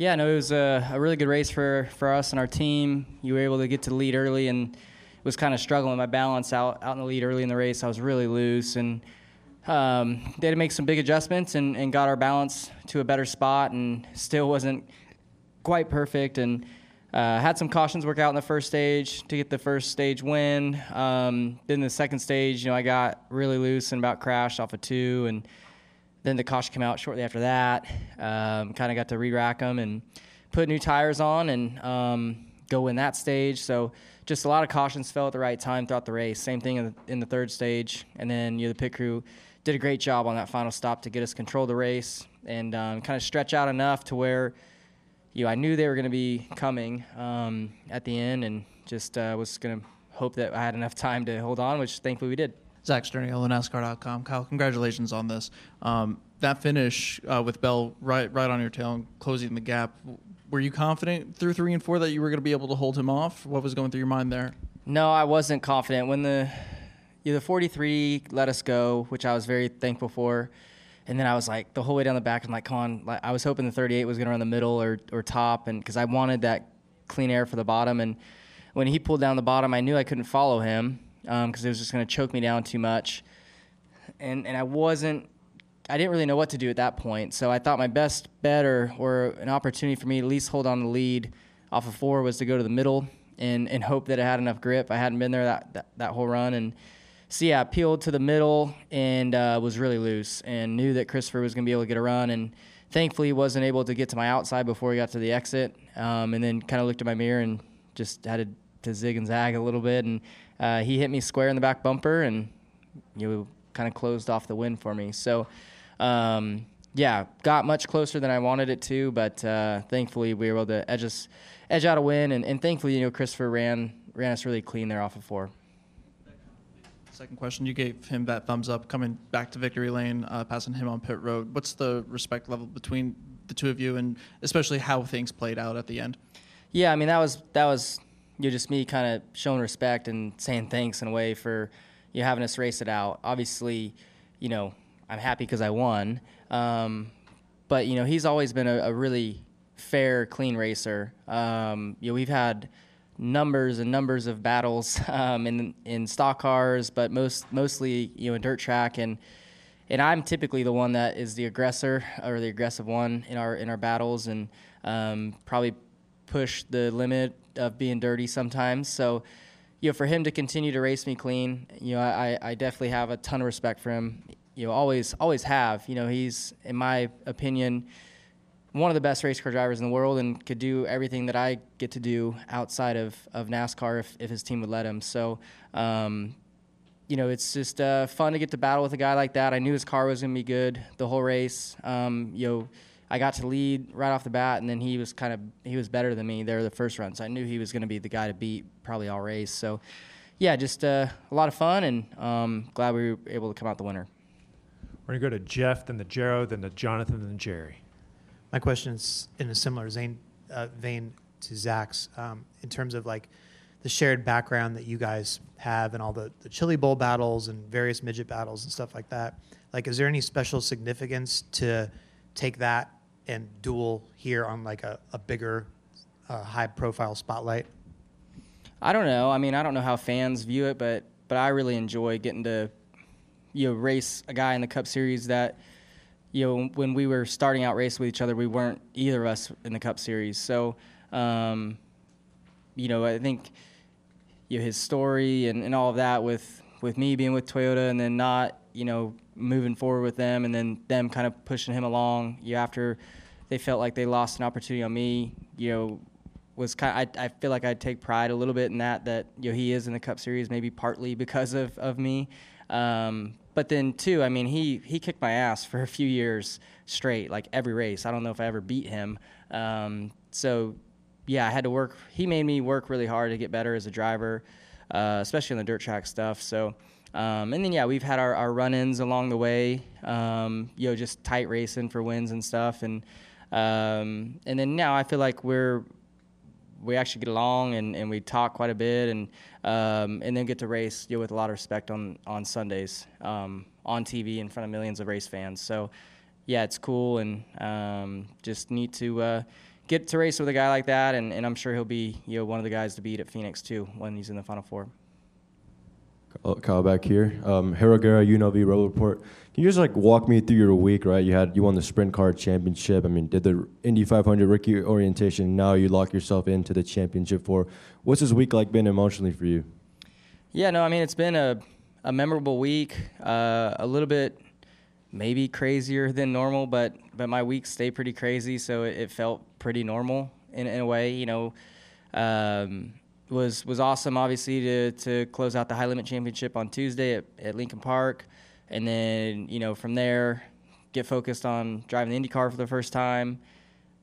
Yeah, no, it was a, a really good race for, for us and our team. You were able to get to the lead early and was kind of struggling my balance out, out in the lead early in the race. I was really loose and um, they had to make some big adjustments and, and got our balance to a better spot and still wasn't quite perfect and uh, had some cautions work out in the first stage to get the first stage win. Um, then the second stage, you know, I got really loose and about crashed off a of two and – then the caution came out shortly after that. Um, kind of got to re-rack them and put new tires on and um, go in that stage. So just a lot of cautions fell at the right time throughout the race. Same thing in the, in the third stage, and then you know, the pit crew did a great job on that final stop to get us control the race and um, kind of stretch out enough to where you know, I knew they were going to be coming um, at the end, and just uh, was going to hope that I had enough time to hold on, which thankfully we did. Zach Sturniolo, NASCAR.com. Kyle, congratulations on this. Um, that finish uh, with Bell right right on your tail and closing the gap. Were you confident through three and four that you were going to be able to hold him off? What was going through your mind there? No, I wasn't confident when the yeah, the 43 let us go, which I was very thankful for. And then I was like, the whole way down the back, I'm like, come on. Like, I was hoping the 38 was going to run the middle or, or top, and because I wanted that clean air for the bottom. And when he pulled down the bottom, I knew I couldn't follow him because um, it was just going to choke me down too much. And and I wasn't, I didn't really know what to do at that point. So I thought my best bet or, or an opportunity for me to at least hold on the lead off of four was to go to the middle and, and hope that it had enough grip. I hadn't been there that, that, that whole run. And so yeah, I peeled to the middle and uh, was really loose and knew that Christopher was going to be able to get a run. And thankfully, wasn't able to get to my outside before he got to the exit. Um, and then kind of looked at my mirror and just had to, to zig and zag a little bit. And uh, he hit me square in the back bumper and you know, kind of closed off the win for me. So, um, yeah, got much closer than I wanted it to, but uh, thankfully we were able to edge us, edge out a win, and, and thankfully you know Christopher ran ran us really clean there off of four. Second question, you gave him that thumbs up coming back to victory lane, uh, passing him on pit road. What's the respect level between the two of you, and especially how things played out at the end? Yeah, I mean that was that was you know, just me kind of showing respect and saying thanks in a way for you having us race it out. Obviously, you know, I'm happy because I won. Um, but you know, he's always been a, a really fair, clean racer. Um, you know, we've had numbers and numbers of battles um, in in stock cars, but most mostly you know in dirt track and and I'm typically the one that is the aggressor or the aggressive one in our in our battles and um, probably push the limit of being dirty sometimes. So, you know, for him to continue to race me clean, you know, I, I definitely have a ton of respect for him. You know, always always have. You know, he's in my opinion one of the best race car drivers in the world and could do everything that I get to do outside of, of NASCAR if, if his team would let him. So, um, you know, it's just uh, fun to get to battle with a guy like that. I knew his car was going to be good the whole race. Um, you know, I got to lead right off the bat, and then he was kind of he was better than me there the first run, so I knew he was going to be the guy to beat probably all race. So, yeah, just uh, a lot of fun, and um, glad we were able to come out the winner. We're gonna go to Jeff, then the Jero, then the Jonathan, then Jerry. My question is in a similar vein, uh, vein to Zach's um, in terms of like the shared background that you guys have and all the, the chili bowl battles and various midget battles and stuff like that. Like, is there any special significance to take that and duel here on like a, a bigger, uh, high profile spotlight? I don't know. I mean, I don't know how fans view it, but but I really enjoy getting to you know race a guy in the Cup Series that you know when we were starting out racing with each other, we weren't either of us in the Cup Series. So um, you know, I think you know his story and, and all of that with with me being with Toyota and then not you know moving forward with them, and then them kind of pushing him along. You know, after they felt like they lost an opportunity on me, you know, was kind. Of, I, I feel like I take pride a little bit in that. That you know he is in the Cup Series, maybe partly because of of me. Um, but then too, I mean, he he kicked my ass for a few years straight, like every race. I don't know if I ever beat him. Um, so yeah, I had to work. He made me work really hard to get better as a driver, uh, especially on the dirt track stuff. So um, and then yeah, we've had our, our run-ins along the way. Um, you know, just tight racing for wins and stuff, and um, and then now I feel like we're we actually get along and, and we talk quite a bit, and um, and then get to race you know, with a lot of respect on on Sundays um, on TV in front of millions of race fans. So yeah, it's cool and um, just neat to uh, get to race with a guy like that, and, and I'm sure he'll be you know one of the guys to beat at Phoenix too when he's in the Final Four. Kyle- back here. Um, UNLV Road Report. Can you just like walk me through your week? Right, you had you won the Sprint Car Championship. I mean, did the Indy 500 rookie orientation. Now you lock yourself into the championship for. What's this week like been emotionally for you? Yeah, no, I mean it's been a, a memorable week. Uh, a little bit maybe crazier than normal, but but my weeks stay pretty crazy, so it, it felt pretty normal in, in a way. You know, um, was was awesome obviously to to close out the high limit championship on Tuesday at, at Lincoln Park, and then you know from there get focused on driving the IndyCar for the first time.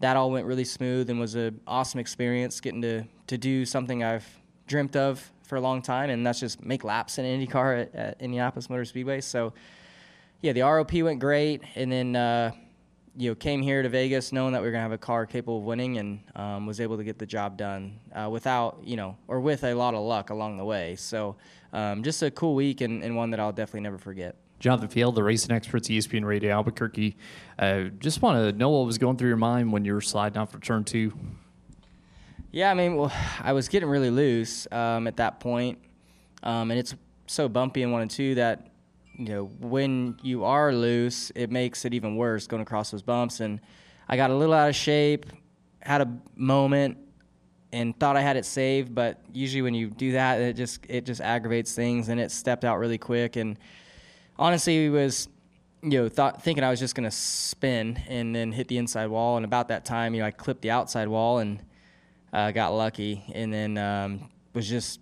That all went really smooth and was an awesome experience getting to to do something I've dreamt of for a long time, and that's just make laps in an IndyCar at, at Indianapolis Motor Speedway. So yeah, the ROP went great, and then uh, you know came here to Vegas knowing that we were gonna have a car capable of winning, and um, was able to get the job done uh, without you know or with a lot of luck along the way. So um, just a cool week and, and one that I'll definitely never forget. Jonathan Field, the racing experts, ESPN Radio Albuquerque. Uh, just want to know what was going through your mind when you were sliding off for turn two. Yeah, I mean, well, I was getting really loose um, at that point, um, and it's so bumpy in one and two that you know when you are loose, it makes it even worse going across those bumps. And I got a little out of shape, had a moment, and thought I had it saved. But usually when you do that, it just it just aggravates things, and it stepped out really quick. And honestly, was you know thought thinking I was just gonna spin and then hit the inside wall. And about that time, you know, I clipped the outside wall and uh, got lucky, and then um, was just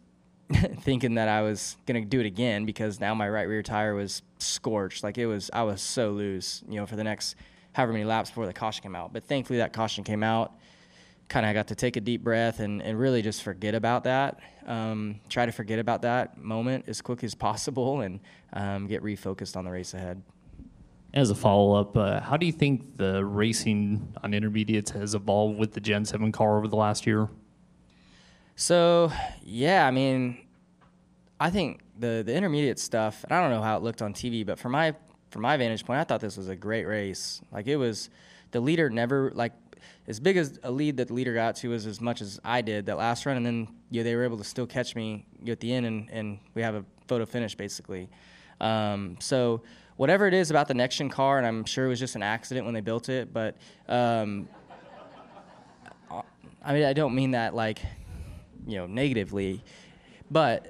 thinking that I was gonna do it again because now my right rear tire was scorched. Like it was, I was so loose, you know, for the next however many laps before the caution came out. But thankfully, that caution came out. Kind of got to take a deep breath and, and really just forget about that. Um, try to forget about that moment as quick as possible and um, get refocused on the race ahead. As a follow up, uh, how do you think the racing on intermediates has evolved with the Gen 7 car over the last year? So yeah, I mean, I think the the intermediate stuff. And I don't know how it looked on TV, but from my from my vantage point, I thought this was a great race. Like it was, the leader never like as big as a lead that the leader got to was as much as I did that last run, and then know, they were able to still catch me at the end, and, and we have a photo finish basically. Um, so whatever it is about the next gen car, and I'm sure it was just an accident when they built it, but um, I mean I don't mean that like you know negatively, but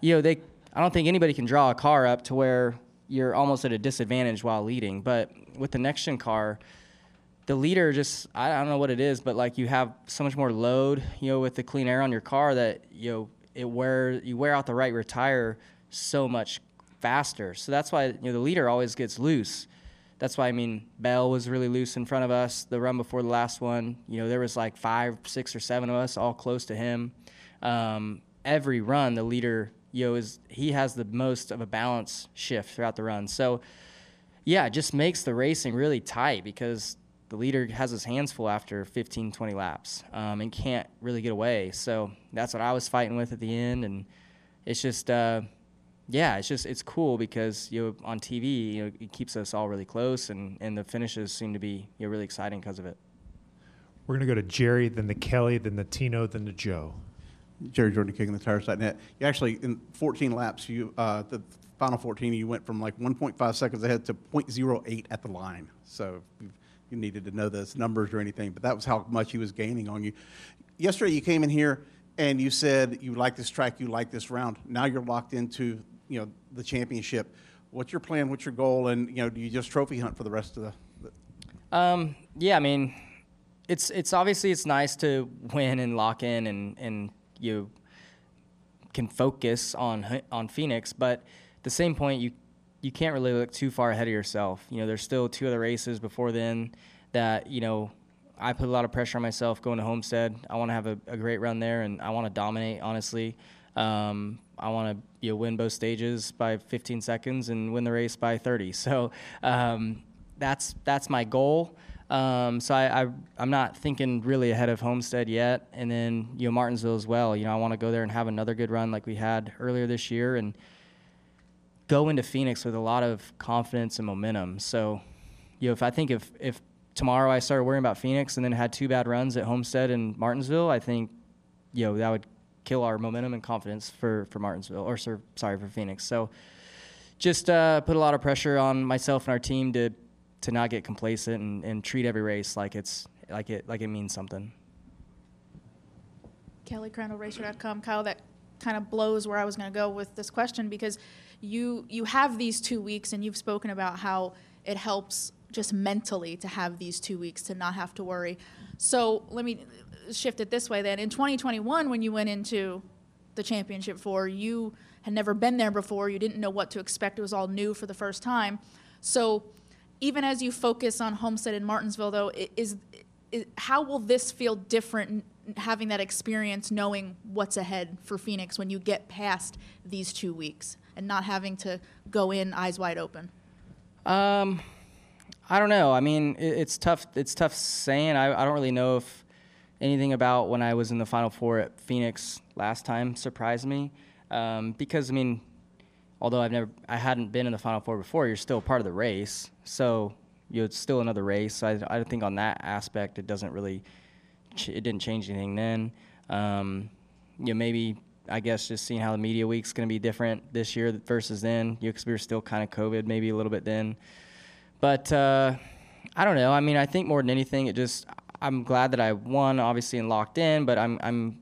you know they I don't think anybody can draw a car up to where you're almost at a disadvantage while leading. But with the next gen car, the leader just I don't know what it is, but like you have so much more load, you know, with the clean air on your car that you know it wear you wear out the right rear tire so much faster. So that's why you know the leader always gets loose. That's why I mean Bell was really loose in front of us the run before the last one. You know there was like five, six, or seven of us all close to him. Um, every run the leader know is he has the most of a balance shift throughout the run. So yeah, it just makes the racing really tight because the leader has his hands full after 15, 20 laps um, and can't really get away. So that's what I was fighting with at the end, and it's just, uh, yeah, it's just it's cool because you know on TV, you know, it keeps us all really close, and, and the finishes seem to be you know, really exciting because of it. We're going to go to Jerry, then the Kelly, then the Tino, then the Joe. Jerry Jordan Kickin' the Tires.net. You actually, in 14 laps, you uh, the final 14, you went from like 1.5 seconds ahead to 0.08 at the line. So you, you needed to know those numbers or anything, but that was how much he was gaining on you. Yesterday, you came in here and you said you like this track, you like this round. Now you're locked into you know the championship. What's your plan? What's your goal? And you know, do you just trophy hunt for the rest of the? the Um, yeah, I mean, it's it's obviously it's nice to win and lock in and and you can focus on on Phoenix, but at the same point you you can't really look too far ahead of yourself. You know, there's still two other races before then that you know I put a lot of pressure on myself going to Homestead. I want to have a, a great run there, and I want to dominate. Honestly, um, I want to you know, win both stages by 15 seconds and win the race by 30. So um, that's that's my goal. Um, so I, I I'm not thinking really ahead of Homestead yet, and then you know Martinsville as well. You know I want to go there and have another good run like we had earlier this year, and go into Phoenix with a lot of confidence and momentum. So, you know if I think if if tomorrow I started worrying about Phoenix and then had two bad runs at Homestead and Martinsville, I think, you know, that would kill our momentum and confidence for, for Martinsville or sorry for Phoenix. So just uh, put a lot of pressure on myself and our team to to not get complacent and, and treat every race like it's like it like it means something. Kelly Crandall, Racer.com. Kyle, that kind of blows where I was going to go with this question because you you have these two weeks and you've spoken about how it helps just mentally to have these two weeks to not have to worry. So let me shift it this way then. In 2021, when you went into the championship four, you had never been there before. You didn't know what to expect. It was all new for the first time. So even as you focus on Homestead and Martinsville, though, is, is how will this feel different having that experience, knowing what's ahead for Phoenix when you get past these two weeks and not having to go in eyes wide open? Um, I don't know. I mean, it, it's tough. It's tough saying. I, I don't really know if anything about when I was in the Final Four at Phoenix last time surprised me, um, because I mean, although I've never, I hadn't been in the Final Four before, you're still part of the race. So you know, it's still another race. I, I think on that aspect, it doesn't really, ch- it didn't change anything then. Um, you know, maybe I guess just seeing how the media week's going to be different this year versus then. You know, 'cause we were still kind of COVID, maybe a little bit then. But uh, I don't know. I mean, I think more than anything, it just I'm glad that I won, obviously, and locked in. But I'm I'm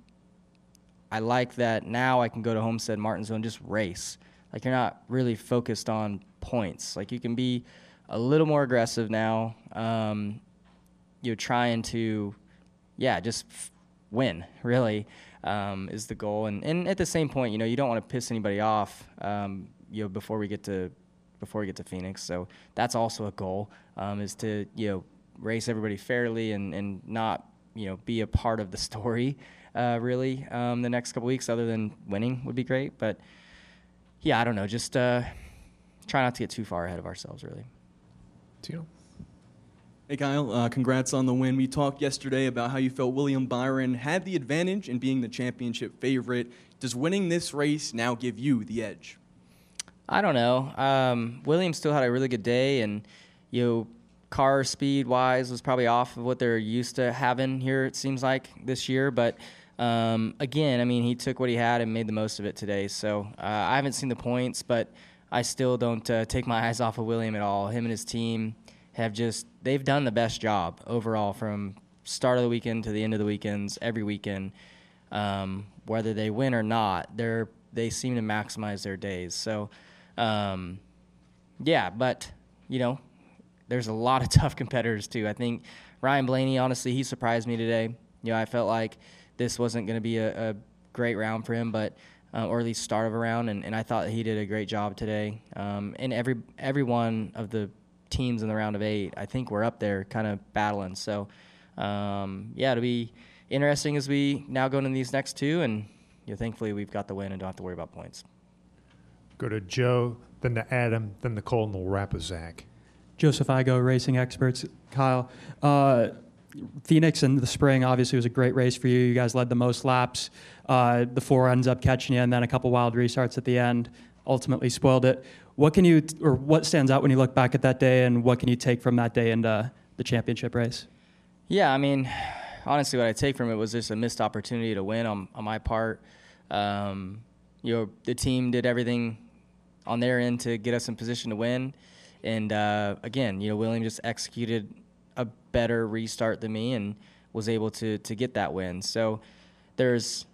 I like that now I can go to Homestead Martinsville and just race. Like you're not really focused on points. Like you can be a little more aggressive now. Um, you're trying to, yeah, just f- win. Really um, is the goal. And and at the same point, you know, you don't want to piss anybody off. Um, you know, before we get to before we get to Phoenix. So that's also a goal um, is to you know race everybody fairly and and not you know be a part of the story uh, really um, the next couple weeks other than winning would be great. But yeah, I don't know. Just uh, try not to get too far ahead of ourselves really. Tino? Hey Kyle, uh, congrats on the win. We talked yesterday about how you felt William Byron had the advantage in being the championship favorite. Does winning this race now give you the edge? I don't know. Um, Williams still had a really good day, and you know, car speed wise was probably off of what they're used to having here. It seems like this year, but um, again, I mean, he took what he had and made the most of it today. So uh, I haven't seen the points, but I still don't uh, take my eyes off of William at all. Him and his team have just they've done the best job overall from start of the weekend to the end of the weekends every weekend. Um, whether they win or not, they're they seem to maximize their days. So. Um, yeah, but you know, there's a lot of tough competitors too. I think Ryan Blaney, honestly, he surprised me today. You know, I felt like this wasn't going to be a, a, great round for him, but uh, or at least start of a round, and, and I thought he did a great job today. Um, and every every one of the teams in the round of eight, I think we're up there, kind of battling. So, um, yeah, it'll be interesting as we now go into these next two, and you know, thankfully we've got the win and don't have to worry about points. Go to Joe, then to Adam, then Nicole, and we'll wrap with Zach. Joseph Igo, Racing Experts. Kyle, uh, Phoenix in the spring obviously was a great race for you. You guys led the most laps. Uh, the four ends up catching you, and then a couple wild restarts at the end ultimately spoiled it. What can you, or what stands out when you look back at that day, and what can you take from that day into the championship race? Yeah, I mean, honestly, what I take from it was just a missed opportunity to win on, on my part. Um, you know, the team did everything on their end to get us in position to win. And uh, again, you know, William just executed a better restart than me and was able to to get that win. So there's,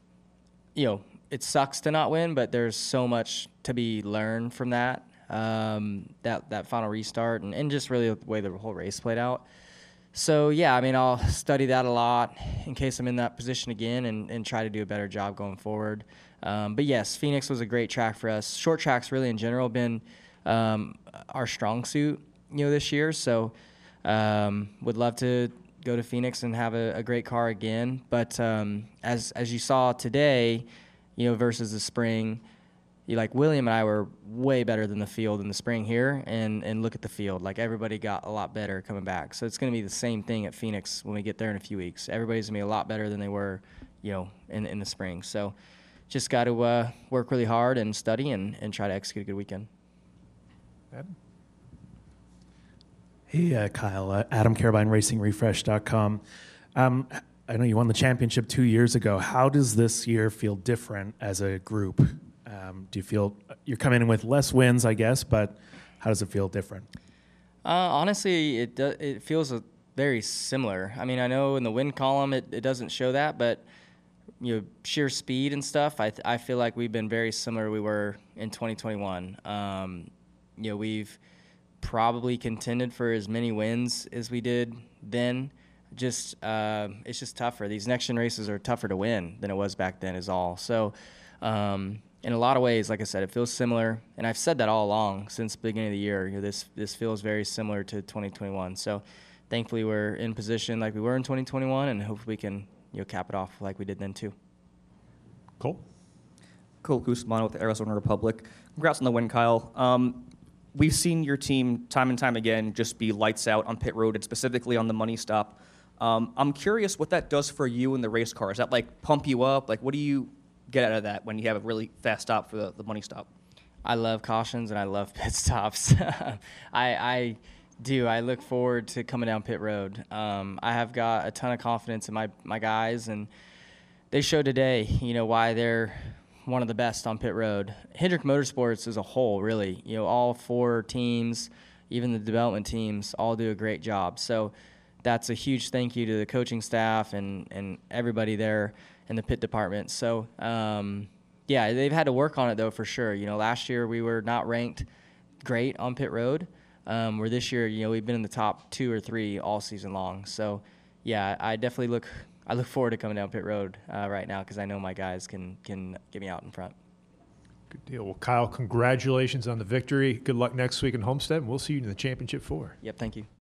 you know, it sucks to not win, but there's so much to be learned from that. Um, that that final restart and, and just really the way the whole race played out. So yeah, I mean, I'll study that a lot in case I'm in that position again, and, and try to do a better job going forward. Um, but yes, Phoenix was a great track for us. Short tracks, really in general, been um, our strong suit, you know, this year. So um, would love to go to Phoenix and have a, a great car again. But um, as as you saw today, you know, versus the spring, you like William and I were way better than the field in the spring here, and and look at the field. Like everybody got a lot better coming back. So it's going to be the same thing at Phoenix when we get there in a few weeks. Everybody's going to be a lot better than they were, you know, in in the spring. So just got to uh, work really hard and study and, and try to execute a good weekend. Adam? Hey, uh, Kyle. Uh, Adam Carabine, RacingRefresh.com. Um, I know you won the championship two years ago. How does this year feel different as a group? Um, do you feel you're coming in with less wins, I guess, but how does it feel different? Uh, honestly, it do, it feels very similar. I mean, I know in the win column it, it doesn't show that, but you know, sheer speed and stuff. I th- I feel like we've been very similar. We were in 2021. Um, you know, we've probably contended for as many wins as we did then. Just uh, it's just tougher. These next gen races are tougher to win than it was back then. Is all. So. Um, in a lot of ways, like I said, it feels similar, and I've said that all along since the beginning of the year. You know, this this feels very similar to 2021. So, thankfully, we're in position like we were in 2021, and hopefully we can you know cap it off like we did then too. Cool. Cool. Guzman with the Arizona Republic. Congrats on the win, Kyle. Um, we've seen your team time and time again just be lights out on pit road and specifically on the money stop. Um, I'm curious what that does for you in the race car. Is that like pump you up? Like, what do you get out of that when you have a really fast stop for the, the money stop? I love cautions and I love pit stops. I, I do. I look forward to coming down pit road. Um, I have got a ton of confidence in my, my guys, and they showed today, you know, why they're one of the best on pit road. Hendrick Motorsports as a whole, really, you know, all four teams, even the development teams, all do a great job. So that's a huge thank you to the coaching staff and, and everybody there in the pit department. So, um, yeah, they've had to work on it though for sure. You know, last year we were not ranked great on pit road. Um, where this year, you know, we've been in the top two or three all season long. So, yeah, I definitely look I look forward to coming down pit road uh, right now because I know my guys can can get me out in front. Good deal. Well, Kyle, congratulations on the victory. Good luck next week in Homestead, and we'll see you in the championship four. Yep, thank you.